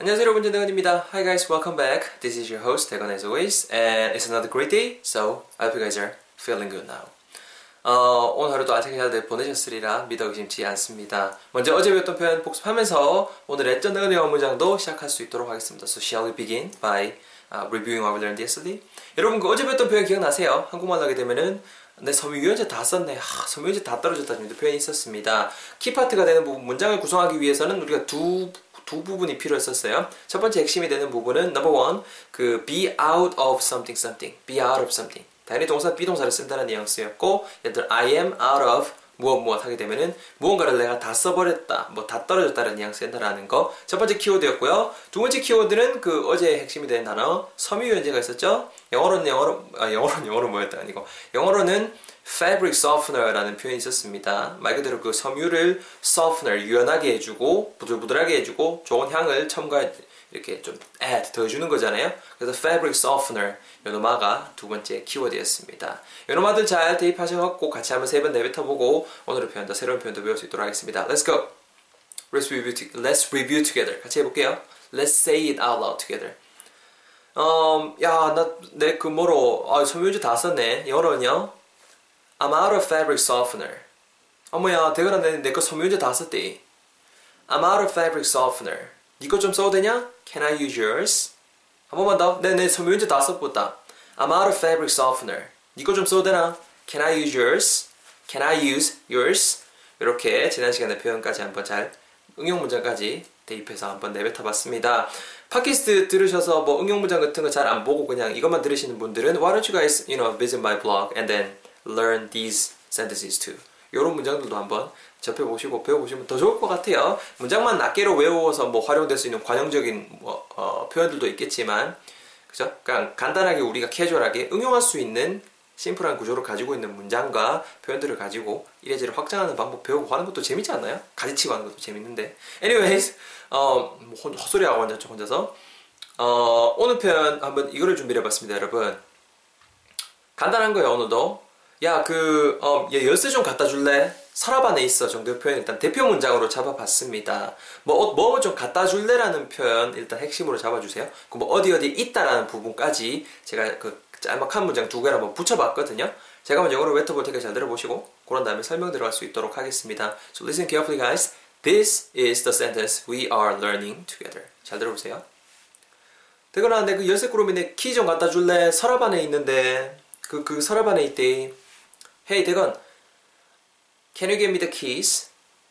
안녕하세요 여러분 전대건입니다. Hi guys, welcome back. This is your host 대건 as always, and it's another great day. So I hope you guys are feeling good now. 어, 오늘 하루도 아직 잘 보내셨으리라 믿어 의심치 않습니다. 먼저 어제 배웠던 표현 복습하면서 오늘의 전대건 영어 문장도 시작할 수 있도록 하겠습니다. So shall we begin by uh, reviewing what we learned yesterday? 여러분 그 어제 배웠던 표현 기억나세요? 한국말 하게 되면은 내 섬유유연제 다 썼네. 하, 섬유유연제 다 떨어졌다 정도 표현이 있었습니다. 키파트가 되는 부분, 문장을 구성하기 위해서는 우리가 두, 두 부분이 필요했었어요. 첫 번째 핵심이 되는 부분은 number one, 그 be out of something something, be out of something. 당연히 동사 비동사를 쓴다는 뉘앙스였고, 예를 들어 I am out of 무엇 무엇 하게 되면은 무언가를 내가 다 써버렸다, 뭐 다 떨어졌다는 뉘앙스였다라는 거. 첫 번째 키워드였고요. 두 번째 키워드는 그 어제 핵심이 되는 단어 섬유유연제가 있었죠. 영어로는 영어로 아 영어로는 영어로 뭐였다 아니고 영어로는 fabric softener라는 표현이 있었습니다. 말 그대로 그 섬유를 softener 유연하게 해주고 부들부들하게 해주고 좋은 향을 첨가 이렇게 좀 add 더해주는 거잖아요. 그래서 fabric softener 요 노마가 두 번째 키워드였습니다. 요 노마들 잘 대입하셔갖고 같이 한번 세 번 내뱉어보고 오늘의 표현도 새로운 표현도 배울 수 있도록 하겠습니다. Let's go. Let's review, to, let's review together. 같이 해볼게요. Let's say it out loud together. 음, 야, 나, 내그 뭐로, 아, 섬유유제 다 썼네. 영어로는요. I'm out of fabric softener. 어머야, 대건아, 내, 내거 섬유유제 다 썼대. I'm out of fabric softener. 니거 좀 써도 되냐? Can I use yours? 한 번만 더. 네, 내 섬유유제 다 썼겠다. I'm out of fabric softener. 니거 좀 써도 되나? Can I use yours? Can I use yours? 이렇게 지난 시간의 표현까지 한번 잘 응용 문장까지 대입해서 한번 내뱉어 봤습니다. 팟캐스트 들으셔서 뭐 응용 문장 같은 거 잘 안 보고 그냥 이것만 들으시는 분들은 Why don't you guys, you know, visit my blog and then learn these sentences too. 이런 문장들도 한번 접해보시고 배워보시면 더 좋을 것 같아요. 문장만 낱개로 외워서 뭐 활용될 수 있는 관용적인 뭐, 어, 표현들도 있겠지만, 그죠? 그냥 간단하게 우리가 캐주얼하게 응용할 수 있는 심플한 구조를 가지고 있는 문장과 표현들을 가지고 이래저래 확장하는 방법 배우고 하는 것도 재밌지 않나요? 가지치고 하는 것도 재밌는데. anyways, 어, 뭐 헛소리하고 앉았죠, 혼자서. 어, 오늘 표현 한번 이거를 준비해 봤습니다, 여러분. 간단한 거예요, 오늘도. 야, 그, 어, 얘 열쇠 좀 갖다 줄래? 서랍 안에 있어 정도의 표현 일단 대표 문장으로 잡아봤습니다. 뭐, 뭐 좀 갖다 줄래라는 표현 일단 핵심으로 잡아주세요. 그 뭐 어디 어디 있다라는 부분까지 제가 그 짤막한 문장 두 개를 한번 붙여봤거든요. 제가 한번 영어로 뱉어볼 테니까 잘 들어보시고 그런 다음에 설명 들어갈 수 있도록 하겠습니다. So listen carefully guys. This is the sentence we are learning together. 잘 들어보세요. 대건아 내그 열쇠 꾸러미 내 키 좀 갖다 줄래? 서랍 안에 있는데 그, 그 서랍 안에 있대. Hey 대건 Can you give me the keys?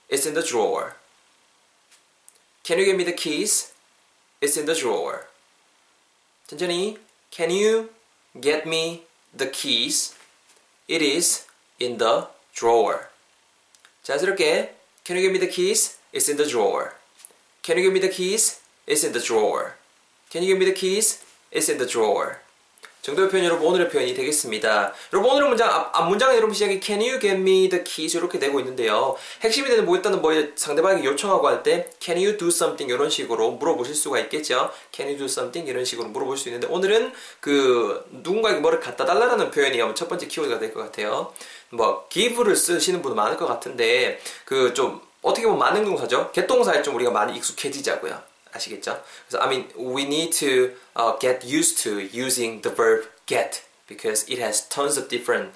It's in the drawer. Can you give me the keys? It's in the drawer. 천천히. Can you get me the keys? It is in the drawer. 자연스럽게. Can you give me the keys? It's in the drawer. Can you give me the keys? It's in the drawer. Can you give me the keys? It's in the drawer. 정도의 표현 여러분 오늘의 표현이 되겠습니다. 여러분 오늘의 문장 앞, 앞 문장에 여러분 시작이 Can you get me the keys 이렇게 되고 있는데요. 핵심이 되는 뭐 일단은 뭐 상대방에게 요청하고 할 때 Can you do something 이런 식으로 물어보실 수가 있겠죠. Can you do something 이런 식으로 물어볼 수 있는데 오늘은 그 누군가에게 뭐를 갖다 달라는 표현이 첫 번째 키워드가 될 것 같아요. 뭐 give를 쓰시는 분도 많을 것 같은데 그좀 어떻게 보면 많은 동사죠. 개동사에 좀 우리가 많이 익숙해지자고요. 아시겠죠? 그래서 I mean we need to uh, get used to using the verb get because it has tons of different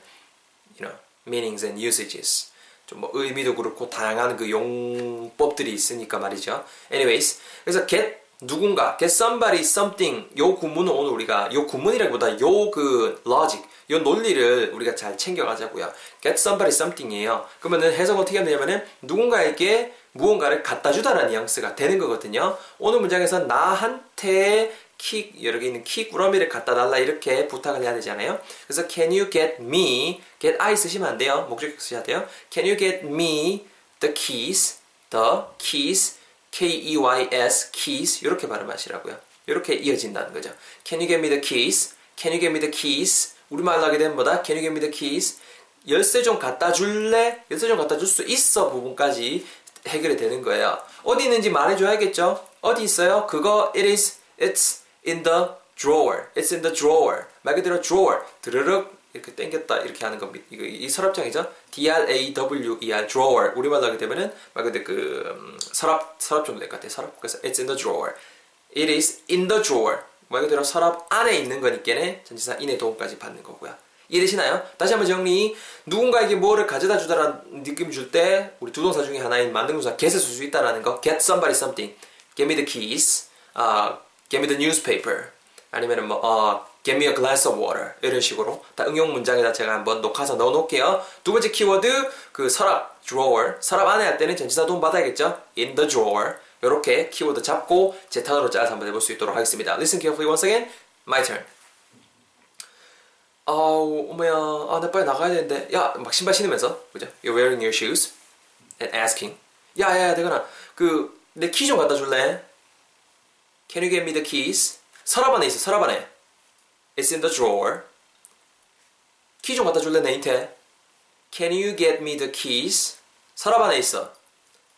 you know meanings and usages. 좀뭐 의미도 그렇고 다양한 그 용법들이 있으니까 말이죠. Anyways, 그래서 get 누군가, get somebody something 요 구문은 오늘 우리가 요 구문이라기보다 요 그 logic, 요 논리를 우리가 잘 챙겨가자고요. get somebody something이에요. 그러면은 해석 어떻게 하면 되냐면은 누군가에게 무언가를 갖다 주다라는 뉘앙스가 되는 거거든요. 오늘 문장에서 나한테 키 여러 개 있는 키 꾸러미를 갖다 달라 이렇게 부탁을 해야 되잖아요. 그래서 can you get me get I 쓰시면 안 돼요. 목적 쓰셔야 돼요. can you get me the keys the keys K E Y S keys 이렇게 발음하시라고요. 이렇게 이어진다는 거죠. Can you get me the keys? Can you get me the keys? 우리말로 하게 되면 뭐다? Can you get me the keys? 열쇠 좀 갖다 줄래? 열쇠 좀 갖다 줄 수 있어 부분까지 해결이 되는 거예요. 어디 있는지 말해줘야겠죠? 어디 있어요? 그거 it is it's in the drawer. It's in the drawer. 말 그대로 drawer. 드르륵 이렇게 당겼다 이렇게 하는 겁니다. 이거 이 서랍장이죠. D R A W E R drawer. 우리말로 하게 되면은 말 그대로 그 음, 서랍 서랍 정도 될 것 같아요. 서랍. 그래서 it's in the drawer. It is in the drawer. 말 그대로 서랍 안에 있는 거니까는 전치사 in의 도움까지 받는 거고요. 이해되시나요? 다시 한번 정리. 누군가에게 뭐를 가져다 주다라는 느낌 줄 때 우리 두 동사 중에 하나인 만능 동사 get을 쓸 수 있다라는 거. get somebody something. Give me the keys. Uh, give me the newspaper. 아니면은 뭐 어, give me a glass of water 이런 식으로 다 응용 문장에다 제가 한번 녹아서 넣어 놓을게요. 두 번째 키워드 그 서랍 drawer 서랍 안에 할 때는 전치사 도움 받아야겠죠. in the drawer 이렇게 키워드 잡고 제 탄으로 짜서 한번 해볼 수 있도록 하겠습니다. Listen carefully once again. My turn. 아우 어머야 아 나 빨리 나가야 되는데 야 막 신발 신으면서 그죠? You're wearing your shoes and asking 야야야 대건아 그내 키 좀 갖다 줄래? Can you get me the keys? 서랍 안에 있어 서랍 안에 It's in the drawer 키 좀 갖다 줄래 내한테 Can you get me the keys? 서랍 안에 있어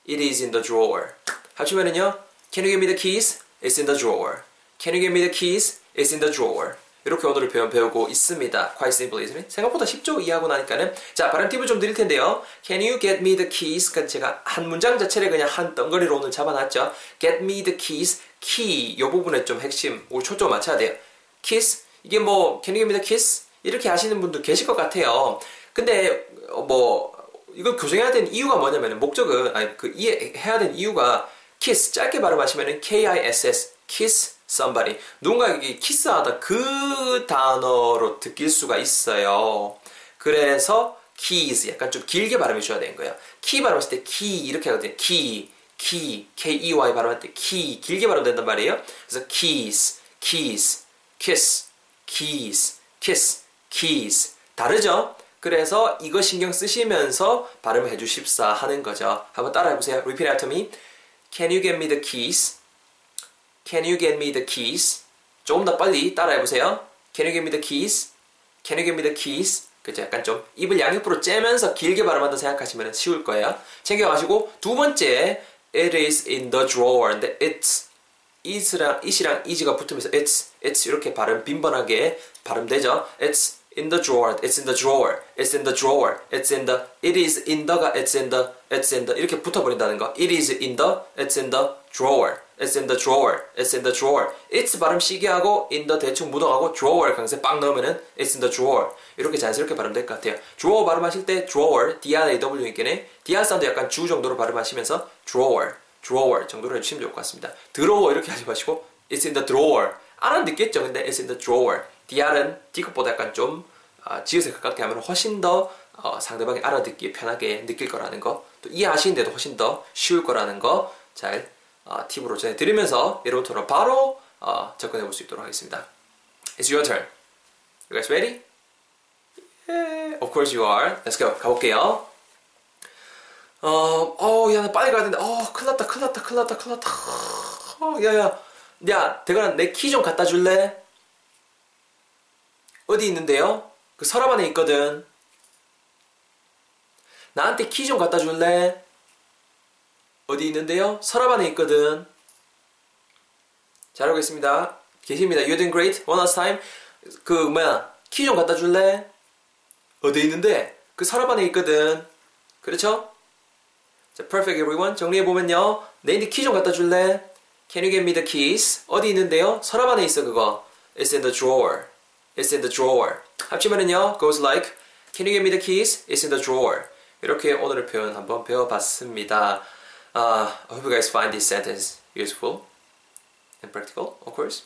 It is in the drawer 합치면은요 Can you get me the keys? It's in the drawer Can you get me the keys? It's in the drawer 이렇게 오늘을 배운 배우고 있습니다. Quite simple, isn't it? 생각보다 쉽죠? 이해하고 나니까는. 자, 발음 팁을 좀 드릴 텐데요. Can you get me the keys? 그러니까 제가 한 문장 자체를 그냥 한 덩거리로 오늘 잡아놨죠. Get me the keys. key. 요 부분에 좀 핵심, 우리 초점 맞춰야 돼요. kiss. 이게 뭐, can you get me the kiss? 이렇게 하시는 분도 계실 것 같아요. 근데, 뭐, 이거 교정해야 되는 이유가 뭐냐면은, 목적은, 아니, 그, 이해해야 되는 이유가, kiss. 짧게 발음하시면은, k-i-s-s. kiss. Somebody. 누군가에게 키스하다 그 단어로 느낄 수가 있어요. 그래서 keys 약간 좀 길게 발음해 줘야 되는 거예요. 키 발음했을 때 key 이렇게 하거든요. key, key, k-e-y 발음할 때 key 길게 발음된단 말이에요. 그래서 keys, keys, kiss, keys, kiss, keys 다르죠? 그래서 이거 신경 쓰시면서 발음해 주십사 하는 거죠. 한번 따라해 보세요. Repeat after me. Can you get me the keys? Can you get me the keys? 조금 더 빨리 따라해 보세요. Can you get me the keys? Can you get me the keys? 그죠? 약간 좀 입을 양옆으로 째면서 길게 발음한다 생각하시면 쉬울 거예요. 챙겨가시고 두 번째 It is in the drawer. 근데 it's is랑 it이랑 is가 붙으면서 it's it's 이렇게 발음 빈번하게 발음되죠. It's in the drawer. It's in the drawer. It's in the drawer. It's in the it is in the가 it's in the it's in the 이렇게 붙어버린다는 거. It is in the it's in the drawer. It's in the drawer. It's in the drawer. It's 발음 시게 하고 in the 대충 묻어가고 drawer 강세 빵 넣으면은 it's in the drawer. 이렇게 자연스럽게 발음될 것 같아요. drawer 발음하실 때 drawer, D-R-A-W 있겠네. DR 사운드 약간 주 정도로 발음하시면서 drawer, drawer 정도로 해주시면 좋을 것 같습니다. drawer 이렇게 하지 마시고 it's in the drawer. 알아듣겠죠? 근데 it's in the drawer. DR은 D급보다 약간 좀 어, 지읒에 가깝게 하면 훨씬 더 어, 상대방이 알아듣기 편하게 느낄 거라는 거, 또 이해하시는데도 훨씬 더 쉬울 거라는 거 잘 어, 팁으로 전해드리면서 여러분처럼 바로 어, 접근해 볼 수 있도록 하겠습니다. It's your turn. You guys ready? Yeah, of course you are. Let's go. 가볼게요. 어, 어, 야, 나 빨리 가야 된다. 어, 큰일 났다, 큰일 났다, 큰일 났다, 큰일 났다. 어, 야, 야. 야, 대건아, 내 키 좀 갖다 줄래? 어디 있는데요? 그 서랍 안에 있거든. 나한테 키 좀 갖다 줄래? 어디 있는데요? 서랍 안에 있거든. 잘하고 있습니다. 계십니다. You're doing great. One last time. 그 뭐야 키 좀 갖다 줄래? 어디 있는데? 그 서랍 안에 있거든. 그렇죠? 자, perfect everyone. 정리해 보면요. 내인데 키 좀 갖다 줄래? Can you get me the keys? 어디 있는데요? 서랍 안에 있어 그거. It's in the drawer. It's in the drawer. 합치면은요. Goes like Can you get me the keys? It's in the drawer. 이렇게 오늘의 표현 한번 배워봤습니다. Uh, I hope you guys find this sentence useful and practical, of course.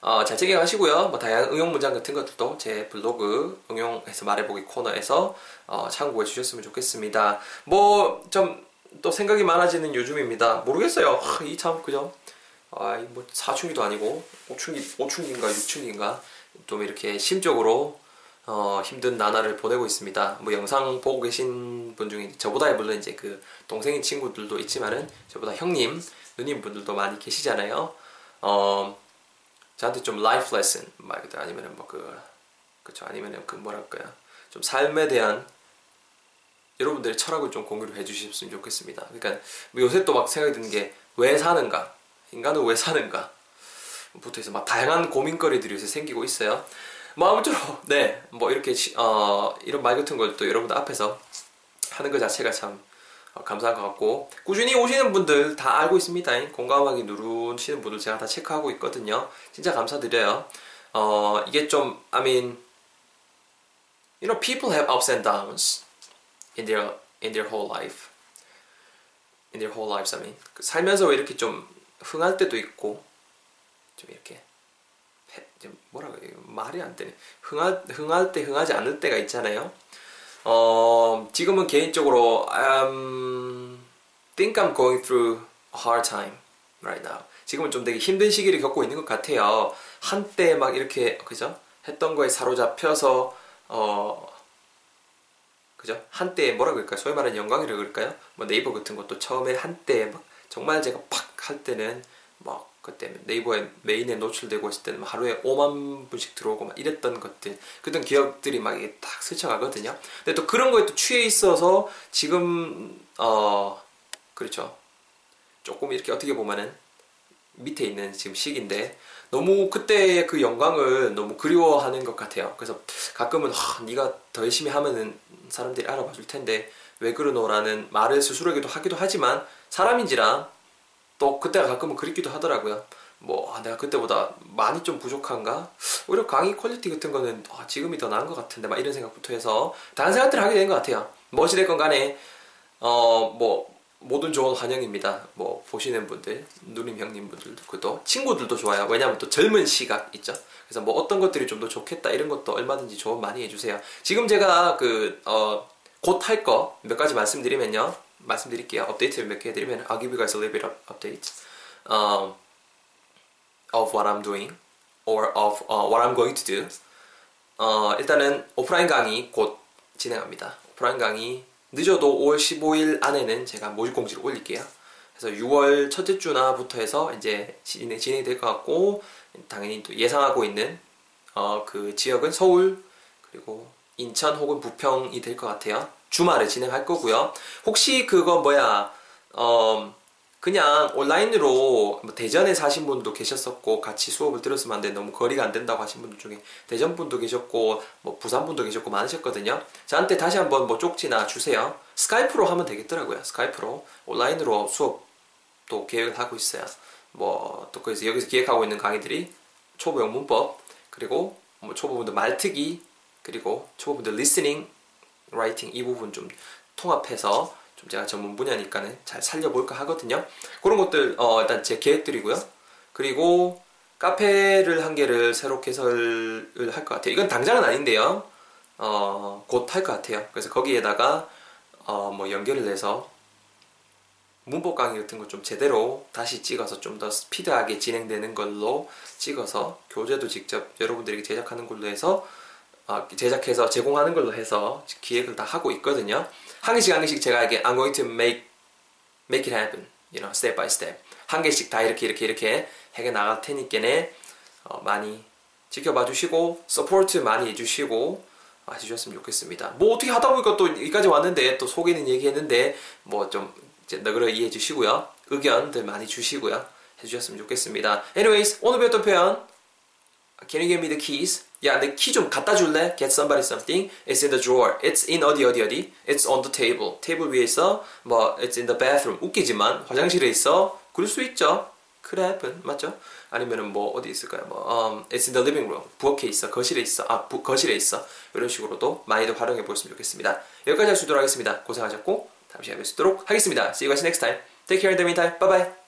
어, 잘 챙겨가시고요. 뭐 다양한 응용 문장 같은 것들도 제 블로그 응용해서 말해보기 코너에서 어, 참고해 주셨으면 좋겠습니다. 뭐 좀 또 생각이 많아지는 요즘입니다. 모르겠어요. 이 참 그죠? 아, 뭐 사춘기도 아니고 오춘기, 오춘기인가 육춘기인가 좀 이렇게 심적으로 어, 힘든 나날을 보내고 있습니다. 뭐 영상 보고 계신 분 중에 저보다 물론 이제 그 동생인 친구들도 있지만은 저보다 형님, 누님 분들도 많이 계시잖아요. 어, 저한테 좀 라이프 레슨, 막 아니면은 뭐 그, 그쵸, 아니면은 그 뭐랄까요. 좀 삶에 대한 여러분들의 철학을 좀 공유를 해주셨으면 좋겠습니다. 그러니까 뭐 요새 또 막 생각이 드는 게 왜 사는가? 인간은 왜 사는가? 부터 해서 막 다양한 고민거리들이 요새 생기고 있어요. 뭐 아무쪼록 네, 뭐 이렇게 어, 이런 말 같은 걸 또 여러분들 앞에서 하는 것 자체가 참 어, 감사한 것 같고 꾸준히 오시는 분들 다 알고 있습니다. 공감하기 누르시는 분들 제가 다 체크하고 있거든요. 진짜 감사드려요. 어, 이게 좀 I mean you know people have ups and downs in their in their whole life. in their whole lives I mean 그 살면서 왜 이렇게 좀 흥할 때도 있고 좀 이렇게 좀 뭐라고 해요 말이 안 되네 흥할 흥할 때 흥하지 않을 때가 있잖아요. 어, 지금은 개인적으로 um, think I'm going through a hard time right now. 지금은 좀 되게 힘든 시기를 겪고 있는 것 같아요. 한때 막 이렇게 그죠? 했던 거에 사로잡혀서 어 그죠? 한때 뭐라 그럴까요? 소위 말하는 영광이라고 그럴까요? 뭐 네이버 같은 것도 처음에 한때 막 정말 제가 팍 할 때는 막 그때 네이버에 메인에 노출되고 있을 때는 하루에 5만 분씩 들어오고 막 이랬던 것들 그런 기억들이 막딱 스쳐가거든요. 근데 또 그런 거에 또 취해 있어서 지금 어 그렇죠. 조금 이렇게 어떻게 보면은 밑에 있는 지금 시기인데 너무 그때의 그 영광을 너무 그리워하는 것 같아요. 그래서 가끔은 아, 네가 더 열심히 하면은 사람들이 알아봐 줄 텐데 왜 그러노라는 말을 스스로에게도 하기도 하지만 사람인지라 또 그때가 가끔은 그립기도 하더라고요. 뭐 아, 내가 그때보다 많이 좀 부족한가? 오히려 강의 퀄리티 같은 거는 아, 지금이 더 나은 것 같은데 막 이런 생각부터 해서 다른 생각들을 하게 된 것 같아요. 됐건 간에 어 뭐 모든 좋은 환영입니다. 뭐 보시는 분들, 누님 형님 분들도 또 친구들도 좋아요. 왜냐하면 또 젊은 시각 있죠. 그래서 뭐 어떤 것들이 좀 더 좋겠다 이런 것도 얼마든지 조언 많이 해주세요. 지금 제가 그 어, 곧 할 거 몇 가지 말씀드리면요. 말씀드릴게요. 업데이트를 몇개 해드리면 I'll give you guys a little bit of updates um, of what I'm doing or of uh, what I'm going to do. 어, 일단은 오프라인 강의 곧 진행합니다. 오프라인 강의 늦어도 5월 15일 안에는 제가 모집 공지를 올릴게요. 그래서 6월 첫째 주나부터 해서 이제 진행, 진행이 될 것 같고 당연히 또 예상하고 있는 어, 그 지역은 서울 그리고 인천 혹은 부평이 될 것 같아요. 주말에 진행할 거고요. 혹시 그거 뭐야 어, 그냥 온라인으로 뭐 대전에 사신 분도 계셨었고 같이 수업을 들었으면 안 돼. 너무 거리가 안 된다고 하신 분들 중에 대전 분도 계셨고 뭐 부산 분도 계셨고 많으셨거든요. 저한테 다시 한번 뭐 쪽지나 주세요. 스카이프로 하면 되겠더라고요. 스카이프로 온라인으로 수업도 계획을 하고 있어요. 뭐 또 그래서 여기서 기획하고 있는 강의들이 초보용 문법 그리고 뭐 초보분들 말트기 그리고 초보분들 리스닝, 라이팅 이 부분 좀 통합해서 좀 제가 전문 분야니까는 잘 살려볼까 하거든요. 그런 것들 어, 일단 제 계획들이고요. 그리고 카페를 한 개를 새로 개설을 할 것 같아요. 이건 당장은 아닌데요. 어, 곧 할 것 같아요. 그래서 거기에다가 어, 뭐 연결을 해서 문법 강의 같은 거 좀 제대로 다시 찍어서 좀 더 speed하게 진행되는 걸로 찍어서 교재도 직접 여러분들에게 제작하는 걸로 해서 어, 제작해서 제공하는 걸로 해서 기획을 다 하고 있거든요. 한 개씩 한 개씩 제가 이게 I'm going to make make it happen, you know, step by step. 한 개씩 다 이렇게 이렇게 이렇게 해 나갈 테니까네 어, 많이 지켜봐 주시고 support 많이 해주시고 해주셨으면 좋겠습니다. 뭐 어떻게 하다 보니까 또 여기까지 왔는데 또 소개는 얘기했는데 뭐 좀 너그러이 이해해 주시고요. 의견들 많이 주시고요. 해주셨으면 좋겠습니다. Anyways 오늘 배웠던 표현 Can you give me the keys? 야, 내 키 좀 갖다 줄래? Get somebody something. It's in the drawer. It's in 어디 어디 어디. It's on the table. 테이블 위에 있어. 뭐, it's in the bathroom. 웃기지만 화장실에 있어. 그럴 수 있죠. Could. 맞죠? 아니면은 뭐 어디 있을까요? 뭐, um, it's in the living room. 부엌에 있어. 거실에 있어. 아, 부, 거실에 있어. 이런 식으로도 많이들 활용해 보셨으면 좋겠습니다. 여기까지 할 수 있도록 하겠습니다. 고생하셨고 다음 시간에 뵙도록 하겠습니다. See you guys next time. Take care in the meantime. Bye bye.